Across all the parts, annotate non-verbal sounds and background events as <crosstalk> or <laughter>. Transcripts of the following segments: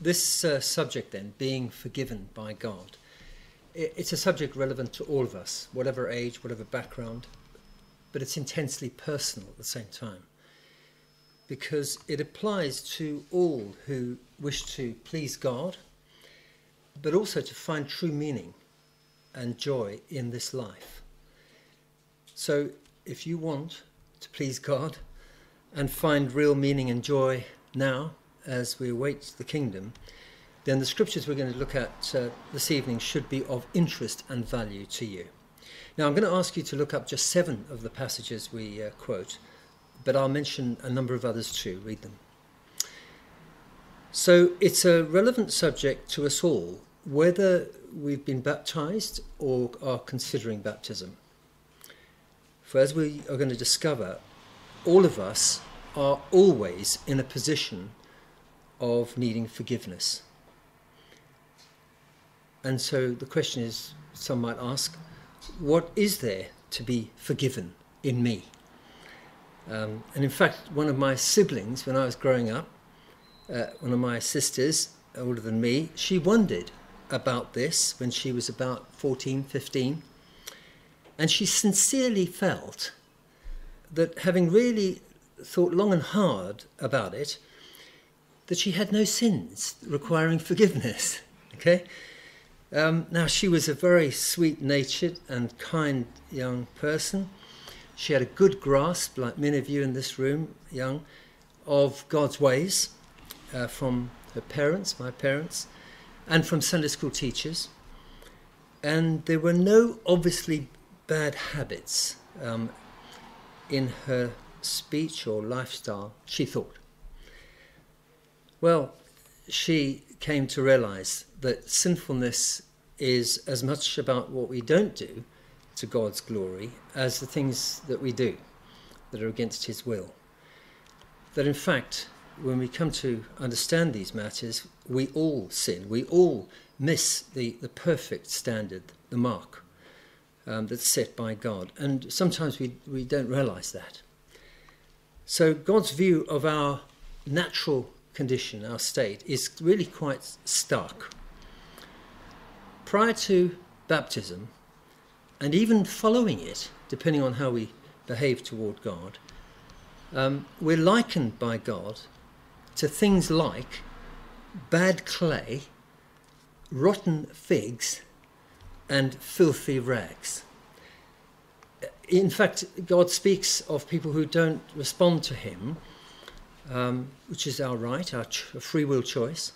this uh, subject, then, being forgiven by God, it's a subject relevant to all of us, whatever age, whatever background, but it's intensely personal at the same time because it applies to all who wish to please God, but also to find true meaning and joy in this life. So, if you want to please God and find real meaning and joy now as we await the kingdom, then the scriptures we're going to look at uh, this evening should be of interest and value to you. Now, I'm going to ask you to look up just seven of the passages we uh, quote, but I'll mention a number of others too. Read them. So, it's a relevant subject to us all, whether we've been baptized or are considering baptism. For as we are going to discover, all of us are always in a position of needing forgiveness. And so the question is some might ask, what is there to be forgiven in me? Um, and in fact, one of my siblings, when I was growing up, uh, one of my sisters, older than me, she wondered about this when she was about 14, 15. And she sincerely felt that having really thought long and hard about it, that she had no sins requiring forgiveness. <laughs> Okay? Um, now, she was a very sweet natured and kind young person. She had a good grasp, like many of you in this room, young, of God's ways uh, from her parents, my parents, and from Sunday school teachers. And there were no obviously bad habits um, in her speech or lifestyle, she thought. Well, she came to realize that sinfulness is as much about what we don't do to God's glory as the things that we do that are against His will. That in fact, when we come to understand these matters, we all sin. We all miss the, the perfect standard, the mark um, that's set by God. And sometimes we, we don't realize that. So, God's view of our natural condition, our state, is really quite stark. Prior to baptism, and even following it, depending on how we behave toward God, um, we're likened by God to things like bad clay, rotten figs, and filthy rags. In fact, God speaks of people who don't respond to Him, um, which is our right, our free will choice,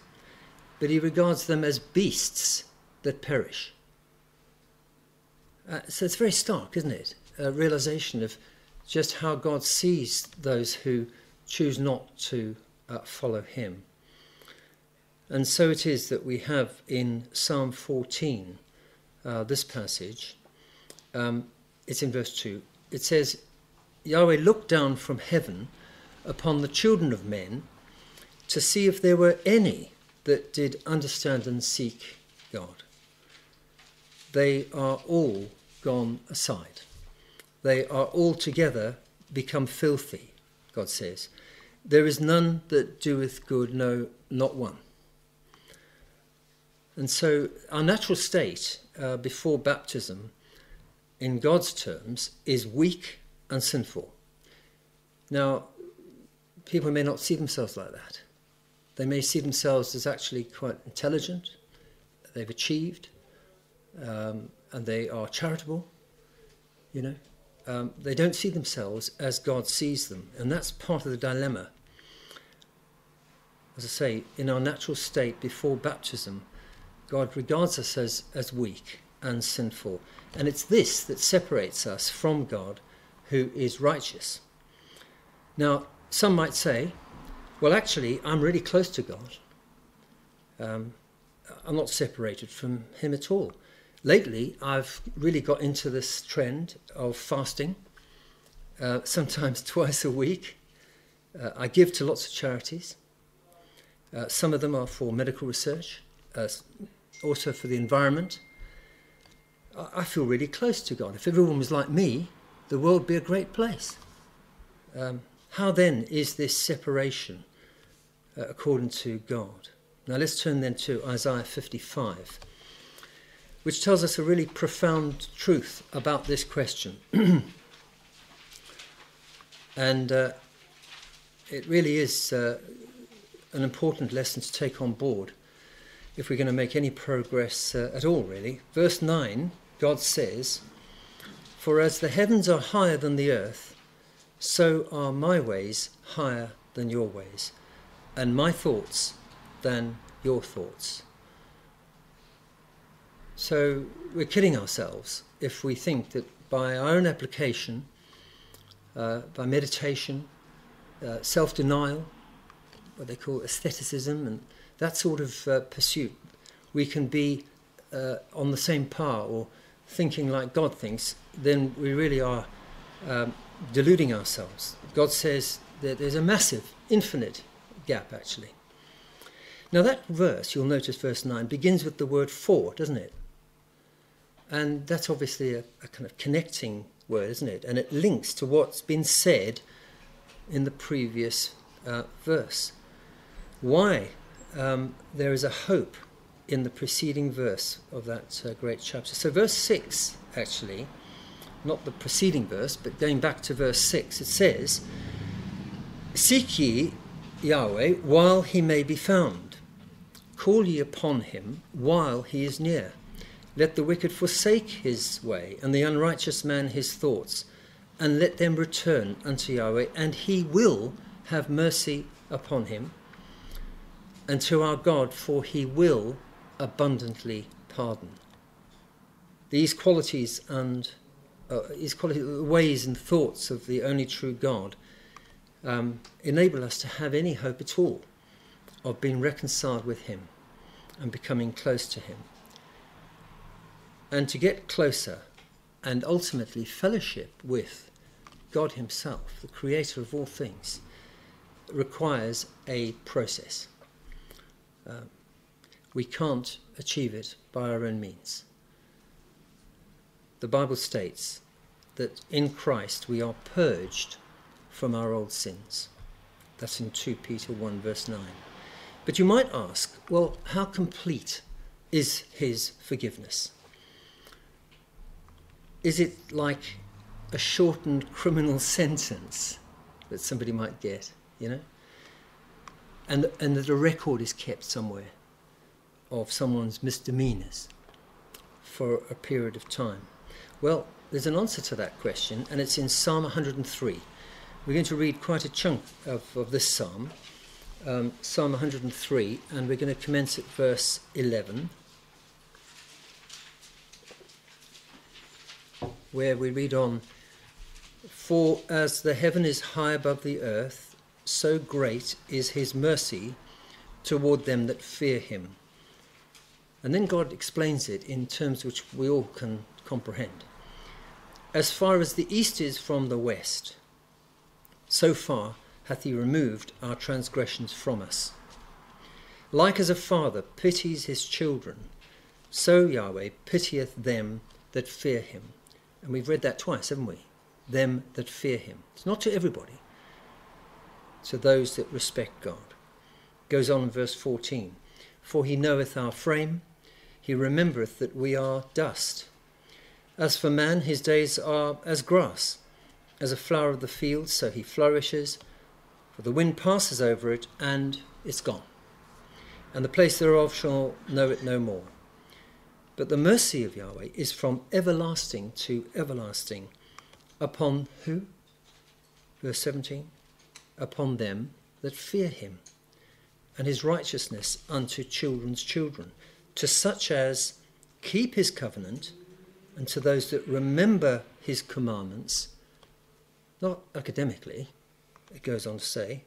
but He regards them as beasts that perish. Uh, so it's very stark, isn't it? A realization of just how God sees those who choose not to uh, follow Him. And so it is that we have in Psalm 14 uh, this passage. Um, it's in verse 2. It says, Yahweh looked down from heaven upon the children of men to see if there were any that did understand and seek God. They are all gone aside. They are altogether become filthy, God says. There is none that doeth good, no, not one. And so, our natural state uh, before baptism, in God's terms, is weak and sinful. Now, people may not see themselves like that. They may see themselves as actually quite intelligent, they've achieved, um, and they are charitable, you know. Um, they don't see themselves as God sees them, and that's part of the dilemma. As I say, in our natural state before baptism, God regards us as, as weak and sinful. And it's this that separates us from God, who is righteous. Now, some might say, well, actually, I'm really close to God. Um, I'm not separated from Him at all. Lately, I've really got into this trend of fasting, uh, sometimes <laughs> twice a week. Uh, I give to lots of charities. Uh, some of them are for medical research, uh, also for the environment. I feel really close to God. If everyone was like me, the world would be a great place. Um, how then is this separation uh, according to God? Now let's turn then to Isaiah 55, which tells us a really profound truth about this question. <clears throat> and uh, it really is uh, an important lesson to take on board if we're going to make any progress uh, at all, really. Verse 9, God says, For as the heavens are higher than the earth, so are my ways higher than your ways, and my thoughts than your thoughts. So we're kidding ourselves if we think that by our own application, uh, by meditation, uh, self denial, what they call asceticism, and that sort of uh, pursuit, we can be uh, on the same par or thinking like God thinks, then we really are um, deluding ourselves. God says that there's a massive, infinite gap actually. Now, that verse, you'll notice verse 9, begins with the word for, doesn't it? And that's obviously a, a kind of connecting word, isn't it? And it links to what's been said in the previous uh, verse. Why um, there is a hope in the preceding verse of that uh, great chapter. So, verse 6, actually, not the preceding verse, but going back to verse 6, it says, Seek ye Yahweh while he may be found. Call ye upon him while he is near. Let the wicked forsake his way, and the unrighteous man his thoughts, and let them return unto Yahweh, and he will have mercy upon him and to our God, for he will abundantly pardon. These qualities and uh, these qualities, ways and thoughts of the only true God um, enable us to have any hope at all of being reconciled with him and becoming close to him. And to get closer and ultimately fellowship with God Himself, the Creator of all things, requires a process. Um, we can't achieve it by our own means. The Bible states that in Christ we are purged from our old sins. That's in 2 Peter 1, verse 9. But you might ask, well, how complete is his forgiveness? Is it like a shortened criminal <laughs> sentence that somebody might get, you know? and, and that a record is kept somewhere of someone's misdemeanors for a period of time? Well, there's an answer to that question, and it's in Psalm 103. We're going to read quite a chunk of, of this psalm, um, Psalm 103, and we're going to commence at verse 11, where we read on For as the heaven is high above the earth, so great is his mercy toward them that fear him. And then God explains it in terms which we all can comprehend. As far as the east is from the west, so far hath he removed our transgressions from us. Like as a father pities his children, so Yahweh pitieth them that fear him. And we've read that twice, haven't we? Them that fear him. It's not to everybody to those that respect God. Goes on in verse 14 For he knoweth our frame, he remembereth that we are dust. As for man, his days are as grass, as a flower of the field, so he flourishes. For the wind passes over it, and it's gone. And the place thereof shall know it no more. But the mercy of Yahweh is from everlasting to everlasting. Upon who? Verse 17 upon them that fear him, and his righteousness unto children's children, to such as keep his covenant, and to those that remember his commandments, not academically, it goes on to say,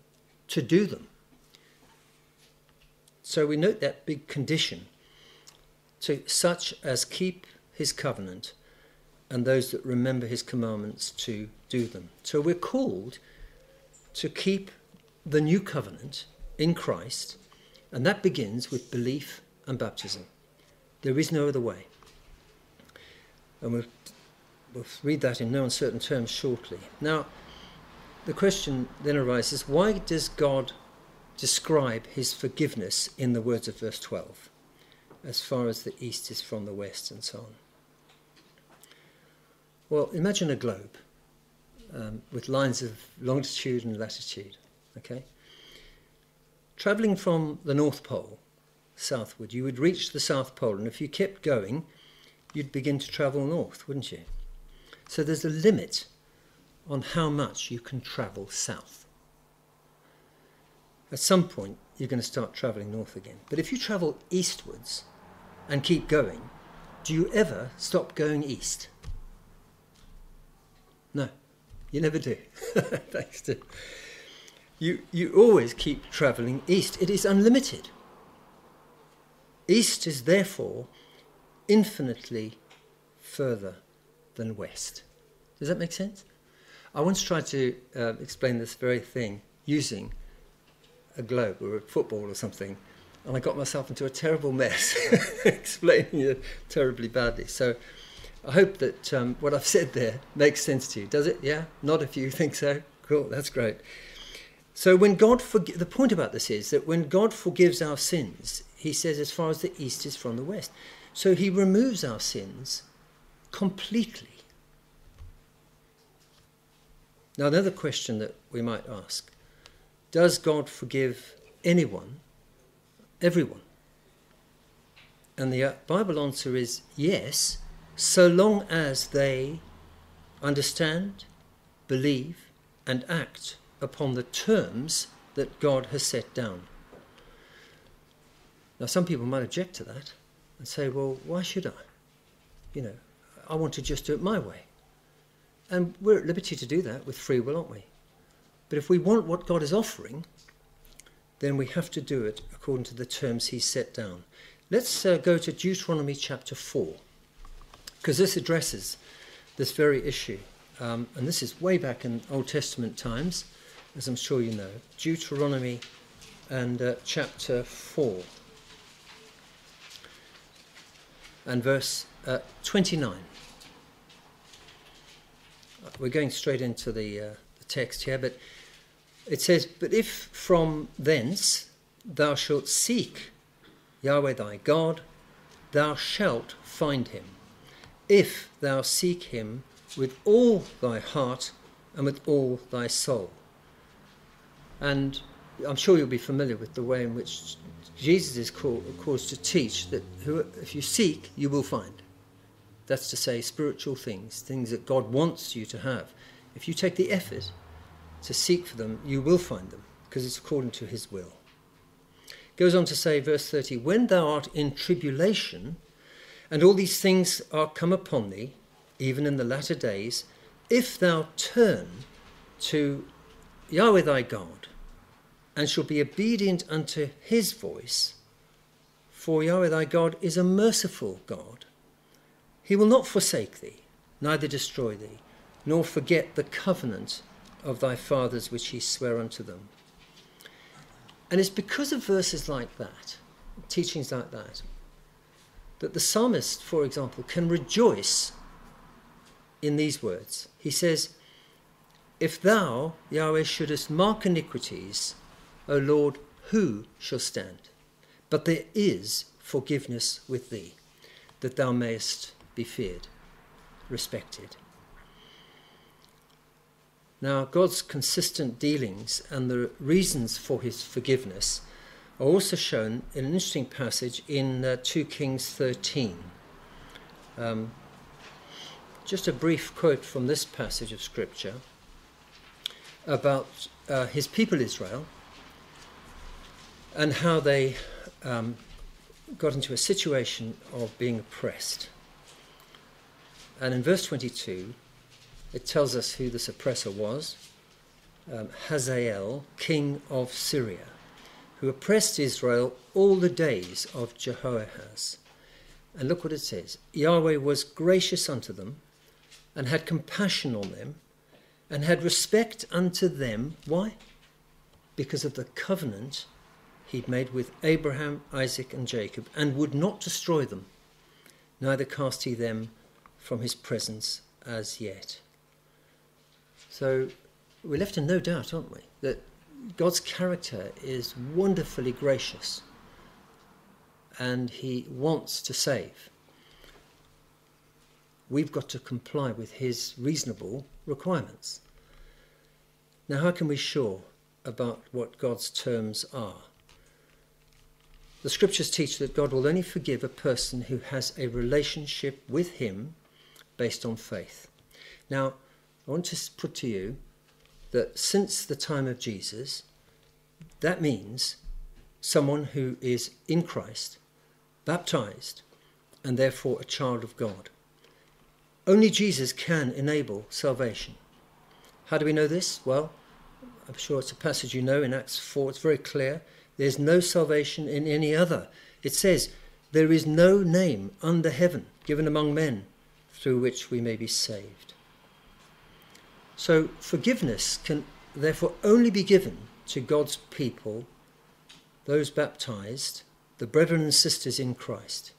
to do them. So we note that big condition to such as keep his covenant and those that remember his commandments to do them. So we're called to keep the new covenant in Christ, and that begins with belief and baptism. There is no other way. And we'll, we'll read that in no uncertain terms shortly. Now, the question then arises why does God describe his forgiveness in the words of verse 12, as far as the east is from the west, and so on. Well, imagine a globe um, with lines of longitude and latitude, okay? Travelling from the North Pole southward, you would reach the South Pole, and if you kept going, you'd begin to travel north, wouldn't you? So there's a limit on how much you can travel south. At some point, you're going to start travelling north again. But if you travel eastwards and keep going, do you ever stop going east? No, you never do. <laughs> Thanks to you, you always keep travelling east. It is unlimited. East is therefore infinitely further than west. Does that make sense? I once tried to uh, explain this very thing using a globe or a football or something, and I got myself into a terrible mess <laughs> explaining it terribly badly. So I hope that um, what I've said there makes sense to you. Does it? Yeah? Not if you think so. Cool, that's great. So when God forg- the point about this is that when God forgives our sins, he says as far as the east is from the west. So he removes our sins completely. Now another question that we might ask, does God forgive anyone, everyone? And the uh, Bible answer is yes, so long as they understand, believe, and act upon the terms that God has set down. Now, some people might object to that and say, well, why should I? You know, I want to just do it my way. And we're at liberty to do that with free will, aren't we? But if we want what God is offering, then we have to do it according to the terms He's set down. Let's uh, go to Deuteronomy chapter 4, because this addresses this very issue. Um, and this is way back in Old Testament times as I'm sure you know, Deuteronomy and uh, chapter 4 and verse uh, 29. We're going straight into the, uh, the text here, but it says, But if from thence thou shalt seek Yahweh thy God, thou shalt find him, if thou seek him with all thy heart and with all thy soul. And I'm sure you'll be familiar with the way in which Jesus is called, caused to teach that who, if you seek, you will find. That's to say, spiritual things, things that God wants you to have. If you take the effort to seek for them, you will find them, because it's according to his will. Goes on to say, verse 30, When thou art in tribulation, and all these things are come upon thee, even in the latter days, if thou turn to Yahweh thy God, and shall be obedient unto his voice. For Yahweh thy God is a merciful God. He will not forsake thee, neither destroy thee, nor forget the covenant of thy fathers which he sware unto them. And it's because of verses like that, teachings like that, that the psalmist, for example, can rejoice in these words. He says, If thou, Yahweh, shouldest mark iniquities, O Lord, who shall stand? But there is forgiveness with thee, that thou mayest be feared, respected. Now, God's consistent dealings and the reasons for his forgiveness are also shown in an interesting passage in uh, 2 Kings 13. Um, just a brief quote from this passage of Scripture about uh, his people Israel and how they um, got into a situation of being oppressed. And in verse 22, it tells us who this oppressor was um, Hazael, king of Syria, who oppressed Israel all the days of Jehoahaz. And look what it says Yahweh was gracious unto them, and had compassion on them, and had respect unto them. Why? Because of the covenant he'd made with Abraham, Isaac, and Jacob, and would not destroy them, neither cast he them from his presence as yet. So we're left in no doubt, aren't we, that God's character is wonderfully gracious and He wants to save. We've got to comply with His reasonable requirements. Now, how can we be sure about what God's terms are? The scriptures teach that God will only forgive a person who has a relationship with Him based on faith. Now, I want to put to you that since the time of Jesus, that means someone who is in Christ, baptized, and therefore a child of God. Only Jesus can enable salvation. How do we know this? Well, I'm sure it's a passage you know in Acts 4, it's very clear. There's no salvation in any other. It says, There is no name under heaven given among men through which we may be saved. So forgiveness can therefore only be given to God's people, those baptized, the brethren and sisters in Christ.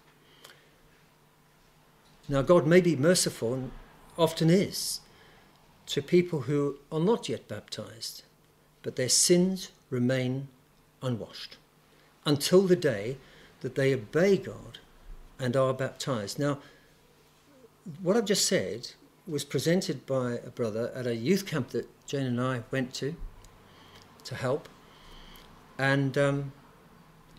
Now, God may be merciful, and often is, to people who are not yet baptized, but their sins remain unwashed until the day that they obey God and are baptized. Now, what I've just said was presented by a brother at a youth camp that Jane and I went to to help. And um,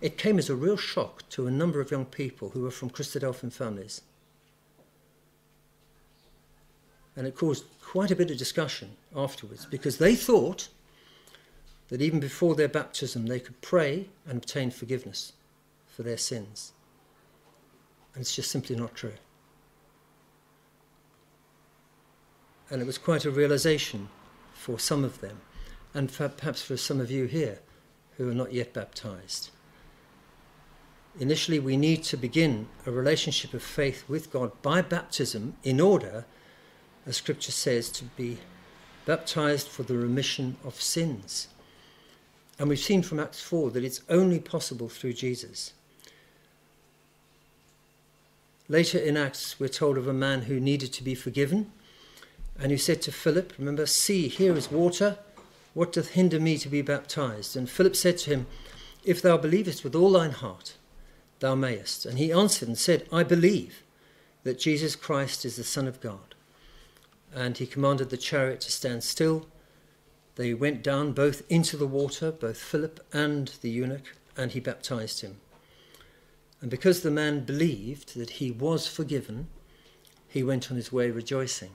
it came as a real shock to a number of young people who were from Christadelphian families. And it caused quite a bit of discussion afterwards because they thought that even before their baptism they could pray and obtain forgiveness for their sins. And it's just simply not true. And it was quite a realization for some of them, and for, perhaps for some of you here who are not yet baptized. Initially, we need to begin a relationship of faith with God by baptism in order, as Scripture says, to be baptized for the remission of sins. And we've seen from Acts 4 that it's only possible through Jesus. Later in Acts, we're told of a man who needed to be forgiven and who said to Philip, Remember, see, here is water. What doth hinder me to be baptized? And Philip said to him, If thou believest with all thine heart, thou mayest. And he answered and said, I believe that Jesus Christ is the Son of God. And he commanded the chariot to stand still. They went down both into the water, both Philip and the eunuch, and he baptized him. And because the man believed that he was forgiven, he went on his way rejoicing.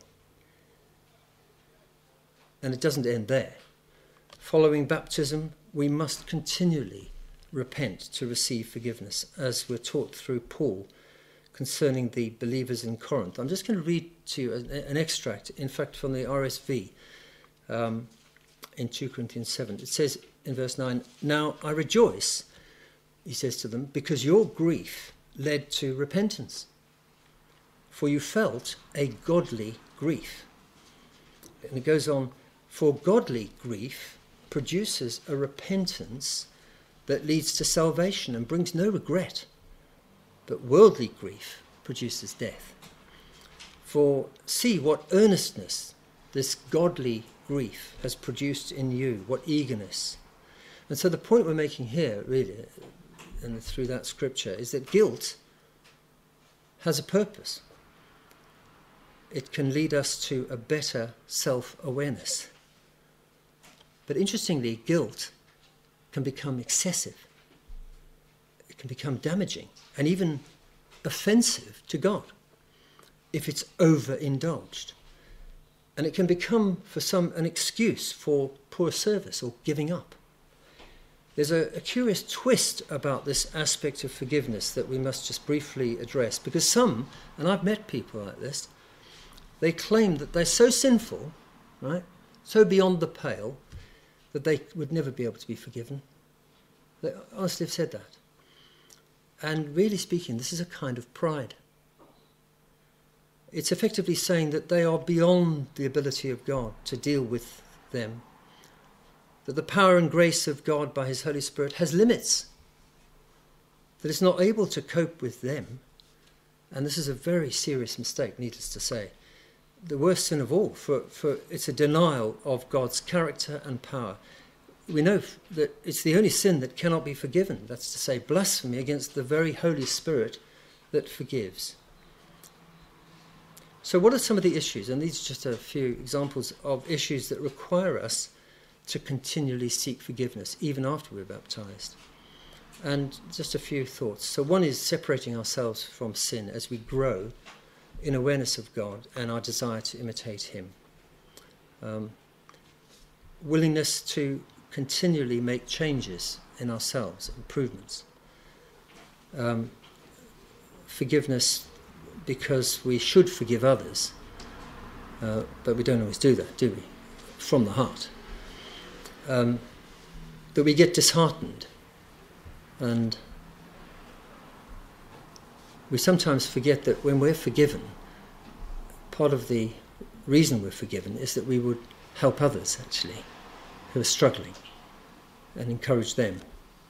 And it doesn't end there. Following baptism, we must continually repent to receive forgiveness, as we're taught through Paul concerning the believers in Corinth. I'm just going to read to you an, extract, in fact, from the RSV um, in 2 Corinthians 7. It says in verse 9, Now I rejoice, he says to them, because your grief led to repentance, for you felt a godly grief. And it goes on, for godly grief produces a repentance that leads to salvation and brings no regret. But worldly grief produces death. For see what earnestness this godly grief has produced in you, what eagerness. And so the point we're making here, really, and through that scripture, is that guilt has a purpose. It can lead us to a better self awareness. But interestingly, guilt can become excessive, it can become damaging and even offensive to God if it's overindulged. And it can become, for some, an excuse for poor service or giving up. There's a, a, curious twist about this aspect of forgiveness that we must just briefly address because some, and I've met people like this, they claim that they're so sinful, right, so beyond the pale, that they would never be able to be forgiven. They honestly have said that. And really speaking, this is a kind of pride. It's effectively saying that they are beyond the ability of God to deal with them, that the power and grace of God by His Holy Spirit has limits, that it's not able to cope with them. And this is a very serious mistake, needless to say the worst sin of all, for, for it's a denial of God's character and power. we know that it's the only sin that cannot be forgiven. That's to say, blasphemy against the very Holy Spirit that forgives. So, what are some of the issues? And these are just a few examples of issues that require us to continually seek forgiveness, even after we're baptized. And just a few thoughts. So, one is separating ourselves from sin as we grow in awareness of God and our desire to imitate Him. Um, willingness to continually make changes in ourselves, improvements. Um, forgiveness because we should forgive others, uh, but we don't always do that, do we? From the heart. Um, that we get disheartened and we sometimes forget that when we're forgiven, part of the reason we're forgiven is that we would help others actually who are struggling and encourage them.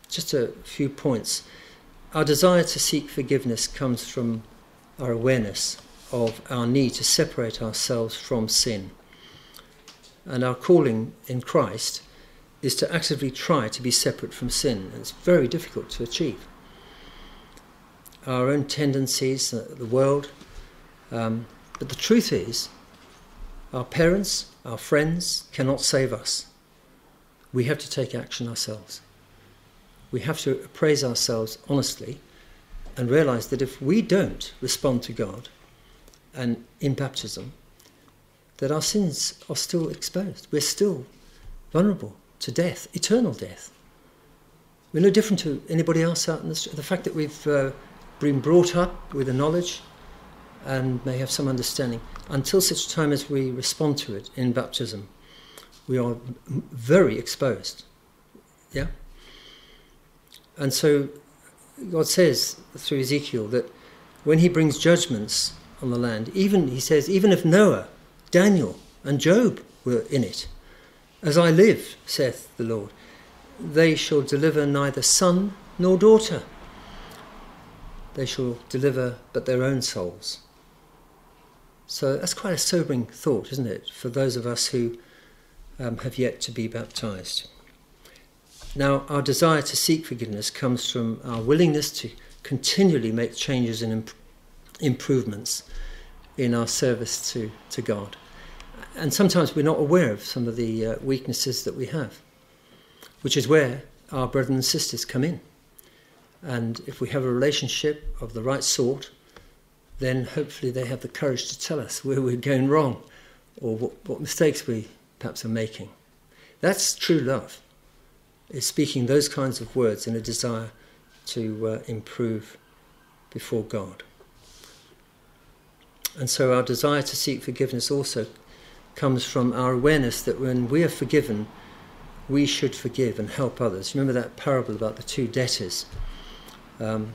Just a few points. Our desire to seek forgiveness comes from our awareness of our need to separate ourselves from sin. And our calling in Christ is to actively try to be separate from sin. And it's very difficult to achieve. Our own tendencies, uh, the world. Um, but the truth is, our parents, our friends cannot save us. We have to take action ourselves. We have to appraise ourselves honestly and realize that if we don't respond to God and in baptism, that our sins are still exposed. We're still vulnerable to death, eternal death. We're no different to anybody else out in the street. The fact that we've uh, been brought up with a knowledge and may have some understanding, until such time as we respond to it in baptism, we are very exposed. Yeah? And so God says through Ezekiel that when he brings judgments on the land, even, he says, even if Noah, Daniel, and Job were in it, as I live, saith the Lord, they shall deliver neither son nor daughter. They shall deliver but their own souls. So that's quite a sobering thought, isn't it, for those of us who um, have yet to be baptized. Now, our desire to seek forgiveness comes from our willingness to continually make changes and imp- improvements in our service to, to God. And sometimes we're not aware of some of the uh, weaknesses that we have, which is where our brothers and sisters come in. And if we have a relationship of the right sort, then hopefully they have the courage to tell us where we're going wrong or what, what mistakes we perhaps are making. That's true love is speaking those kinds of words in a desire to uh, improve before God. And so our desire to seek forgiveness also comes from our awareness that when we are forgiven, we should forgive and help others. Remember that parable about the two debtors? Um,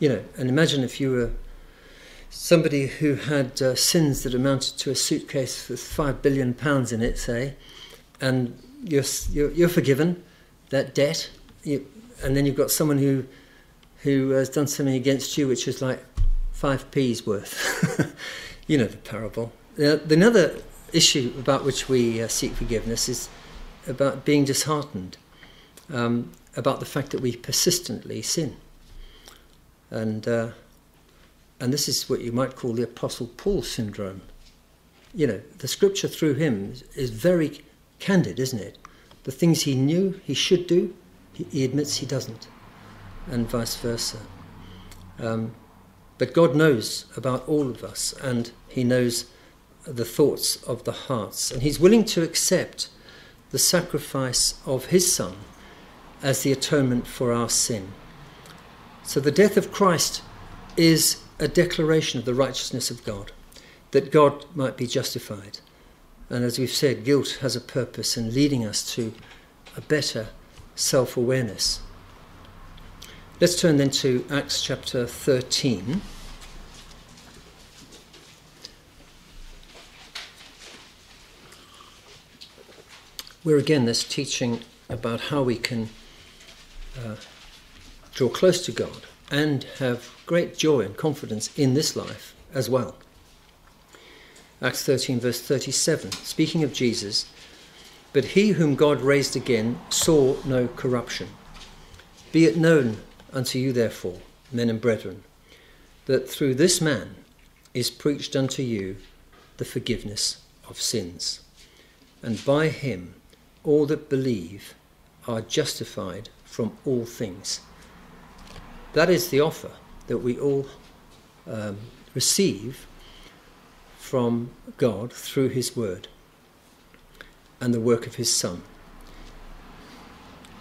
you know, and imagine if you were somebody who had uh, sins that amounted to a suitcase with five billion pounds in it, say, and you're, you're, you're forgiven, that debt, you, and then you've got someone who who has done something against you which is like five p's worth. <laughs> you know the parable. Uh, another issue about which we uh, seek forgiveness is about being disheartened, um, about the fact that we persistently sin, and uh, and this is what you might call the Apostle Paul syndrome. You know, the Scripture through him is very candid, isn't it? The things he knew he should do, he, he admits he doesn't, and vice versa. Um, but God knows about all of us, and He knows the thoughts of the hearts, and He's willing to accept the sacrifice of His Son as the atonement for our sin. So the death of Christ is a declaration of the righteousness of God, that God might be justified. And as we've said, guilt has a purpose in leading us to a better self awareness. Let's turn then to Acts chapter 13. Where again, this teaching about how we can uh, draw close to God and have great joy and confidence in this life as well. Acts 13, verse 37, speaking of Jesus, But he whom God raised again saw no corruption. Be it known unto you, therefore, men and brethren, that through this man is preached unto you the forgiveness of sins. And by him all that believe are justified from all things. That is the offer that we all um, receive from God through his word and the work of his Son.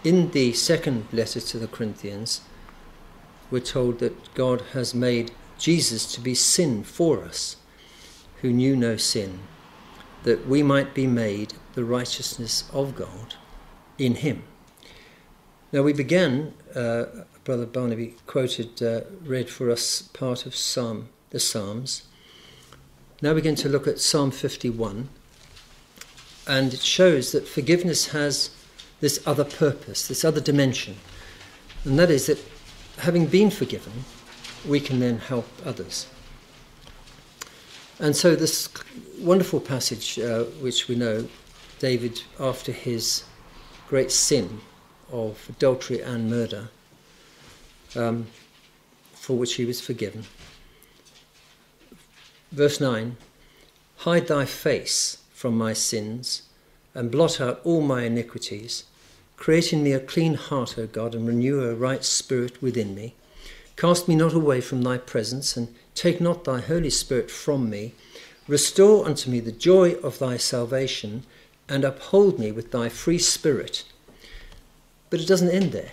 In the second letter to the Corinthians, we're told that God has made Jesus to be sin for us, who knew no sin, that we might be made the righteousness of God in him. Now, we began, uh, Brother Barnaby quoted, uh, read for us part of Psalm, the Psalms. Now, we're going to look at Psalm 51, and it shows that forgiveness has this other purpose, this other dimension, and that is that having been forgiven, we can then help others. And so, this wonderful passage, uh, which we know, David, after his great sin of adultery and murder, um, for which he was forgiven. Verse 9 Hide thy face from my sins and blot out all my iniquities. Create in me a clean heart, O God, and renew a right spirit within me. Cast me not away from thy presence, and take not thy Holy Spirit from me. Restore unto me the joy of thy salvation, and uphold me with thy free spirit. But it doesn't end there.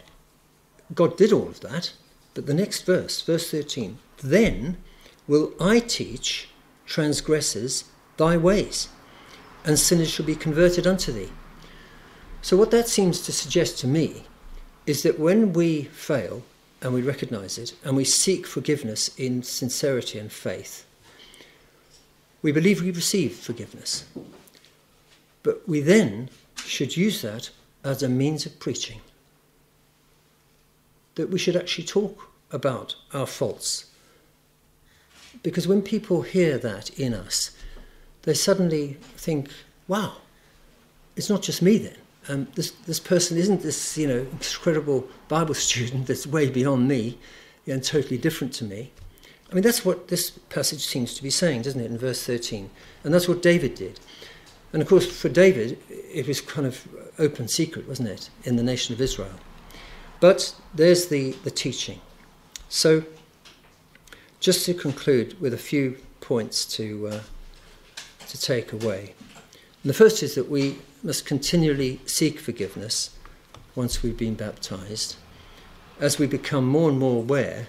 God did all of that, but the next verse, verse 13, then will I teach transgressors thy ways, and sinners shall be converted unto thee. So, what that seems to suggest to me is that when we fail and we recognize it and we seek forgiveness in sincerity and faith, we believe we receive forgiveness. But we then should use that as a means of preaching. That we should actually talk about our faults. Because when people hear that in us, they suddenly think, wow, it's not just me then. Um, this, this person isn't this, you know, incredible Bible <laughs> student that's way beyond me and totally different to me. I mean, that's what this passage seems to be saying, doesn't it, in verse 13? And that's what David did. And of course, for David, it was kind of open secret, wasn't it, in the nation of Israel. But there's the, the teaching. So, just to conclude with a few points to, uh, to take away. And the first is that we must continually seek forgiveness once we've been baptized, as we become more and more aware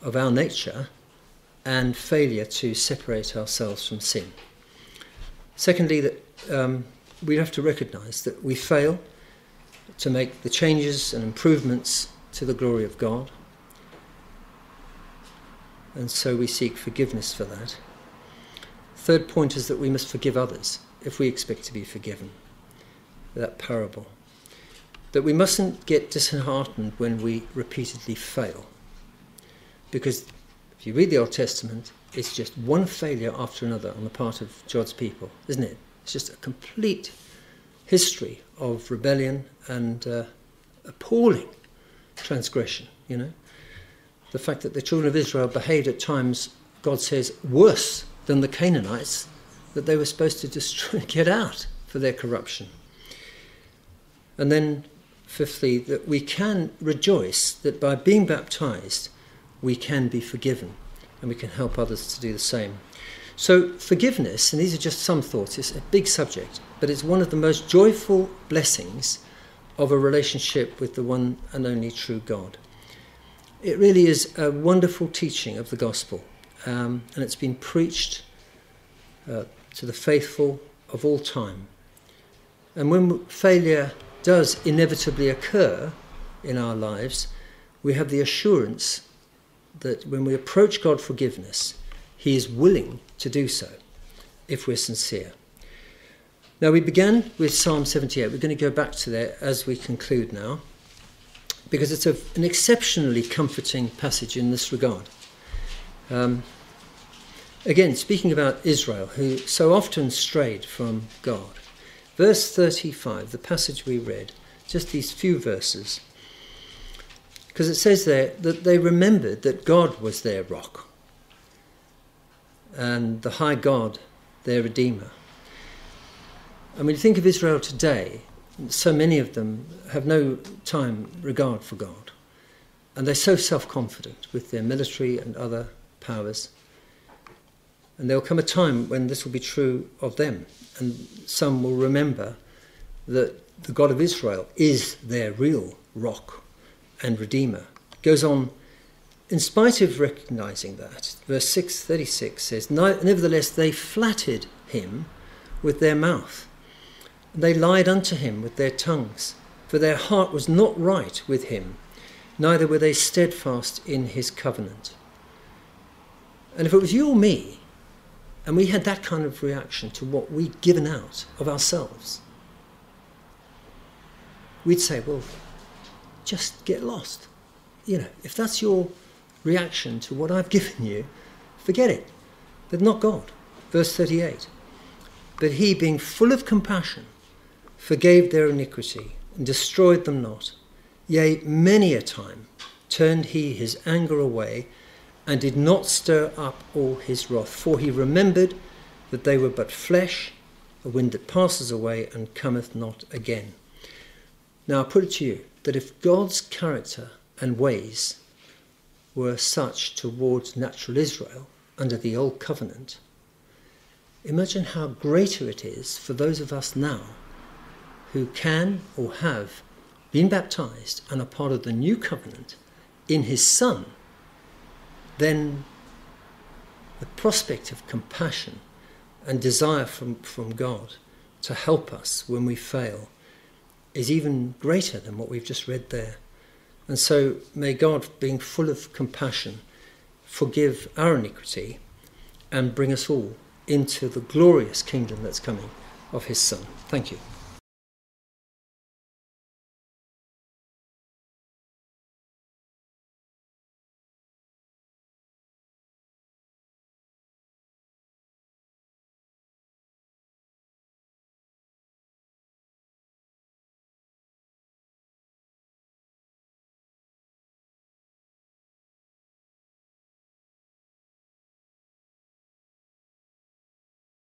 of our nature and failure to separate ourselves from sin. Secondly, that um, we have to recognize that we fail to make the changes and improvements to the glory of God, and so we seek forgiveness for that. Third point is that we must forgive others if we expect to be forgiven. That parable. That we mustn't get disheartened when we repeatedly fail. Because if you read the Old Testament, it's just one failure after another on the part of God's people, isn't it? It's just a complete history of rebellion and uh, appalling transgression, you know. The fact that the children of Israel behaved at times, God says, worse than the Canaanites that they were supposed to destroy, <laughs> get out for their corruption. And then, fifthly, that we can rejoice that by being baptized, we can be forgiven and we can help others to do the same. So, forgiveness, and these are just some thoughts, it's a big subject, but it's one of the most joyful blessings of a relationship with the one and only true God. It really is a wonderful teaching of the gospel, um, and it's been preached uh, to the faithful of all time. And when failure does inevitably occur in our lives, we have the assurance that when we approach God forgiveness, He is willing to do so if we're sincere. Now, we began with Psalm 78. We're going to go back to there as we conclude now, because it's a, an exceptionally comforting passage in this regard. Um, again, speaking about Israel, who so often strayed from God, Verse 35, the passage we read, just these few verses, because it says there that they remembered that God was their rock and the high God, their Redeemer. When you think of Israel today, so many of them have no time regard for God. And they're so self confident with their military and other powers. And there will come a time when this will be true of them. And some will remember that the God of Israel is their real rock and redeemer. It goes on, in spite of recognizing that, verse 636 says, Nevertheless, they flattered him with their mouth. And they lied unto him with their tongues, for their heart was not right with him, neither were they steadfast in his covenant. And if it was you or me, and we had that kind of reaction to what we'd given out of ourselves, we'd say, well, just get lost. You know, if that's your reaction to what I've <laughs> given you, forget it. But not God. Verse 38. But he, being full of compassion, forgave their iniquity and destroyed them not. Yea, many a time turned he his anger away and did not stir up all his wrath. For he remembered that they were but flesh, a wind that passes away and cometh not again. Now I put it to you that if God's character and ways were such towards natural Israel under the Old Covenant, imagine how greater it is for those of us now who can or have been baptized and are part of the new covenant in his Son then the prospect of compassion and desire from, from God to help us when we fail is even greater than what we've just read there. And so may God, being full of compassion, forgive our iniquity and bring us all into the glorious kingdom that's coming of his Son. Thank you.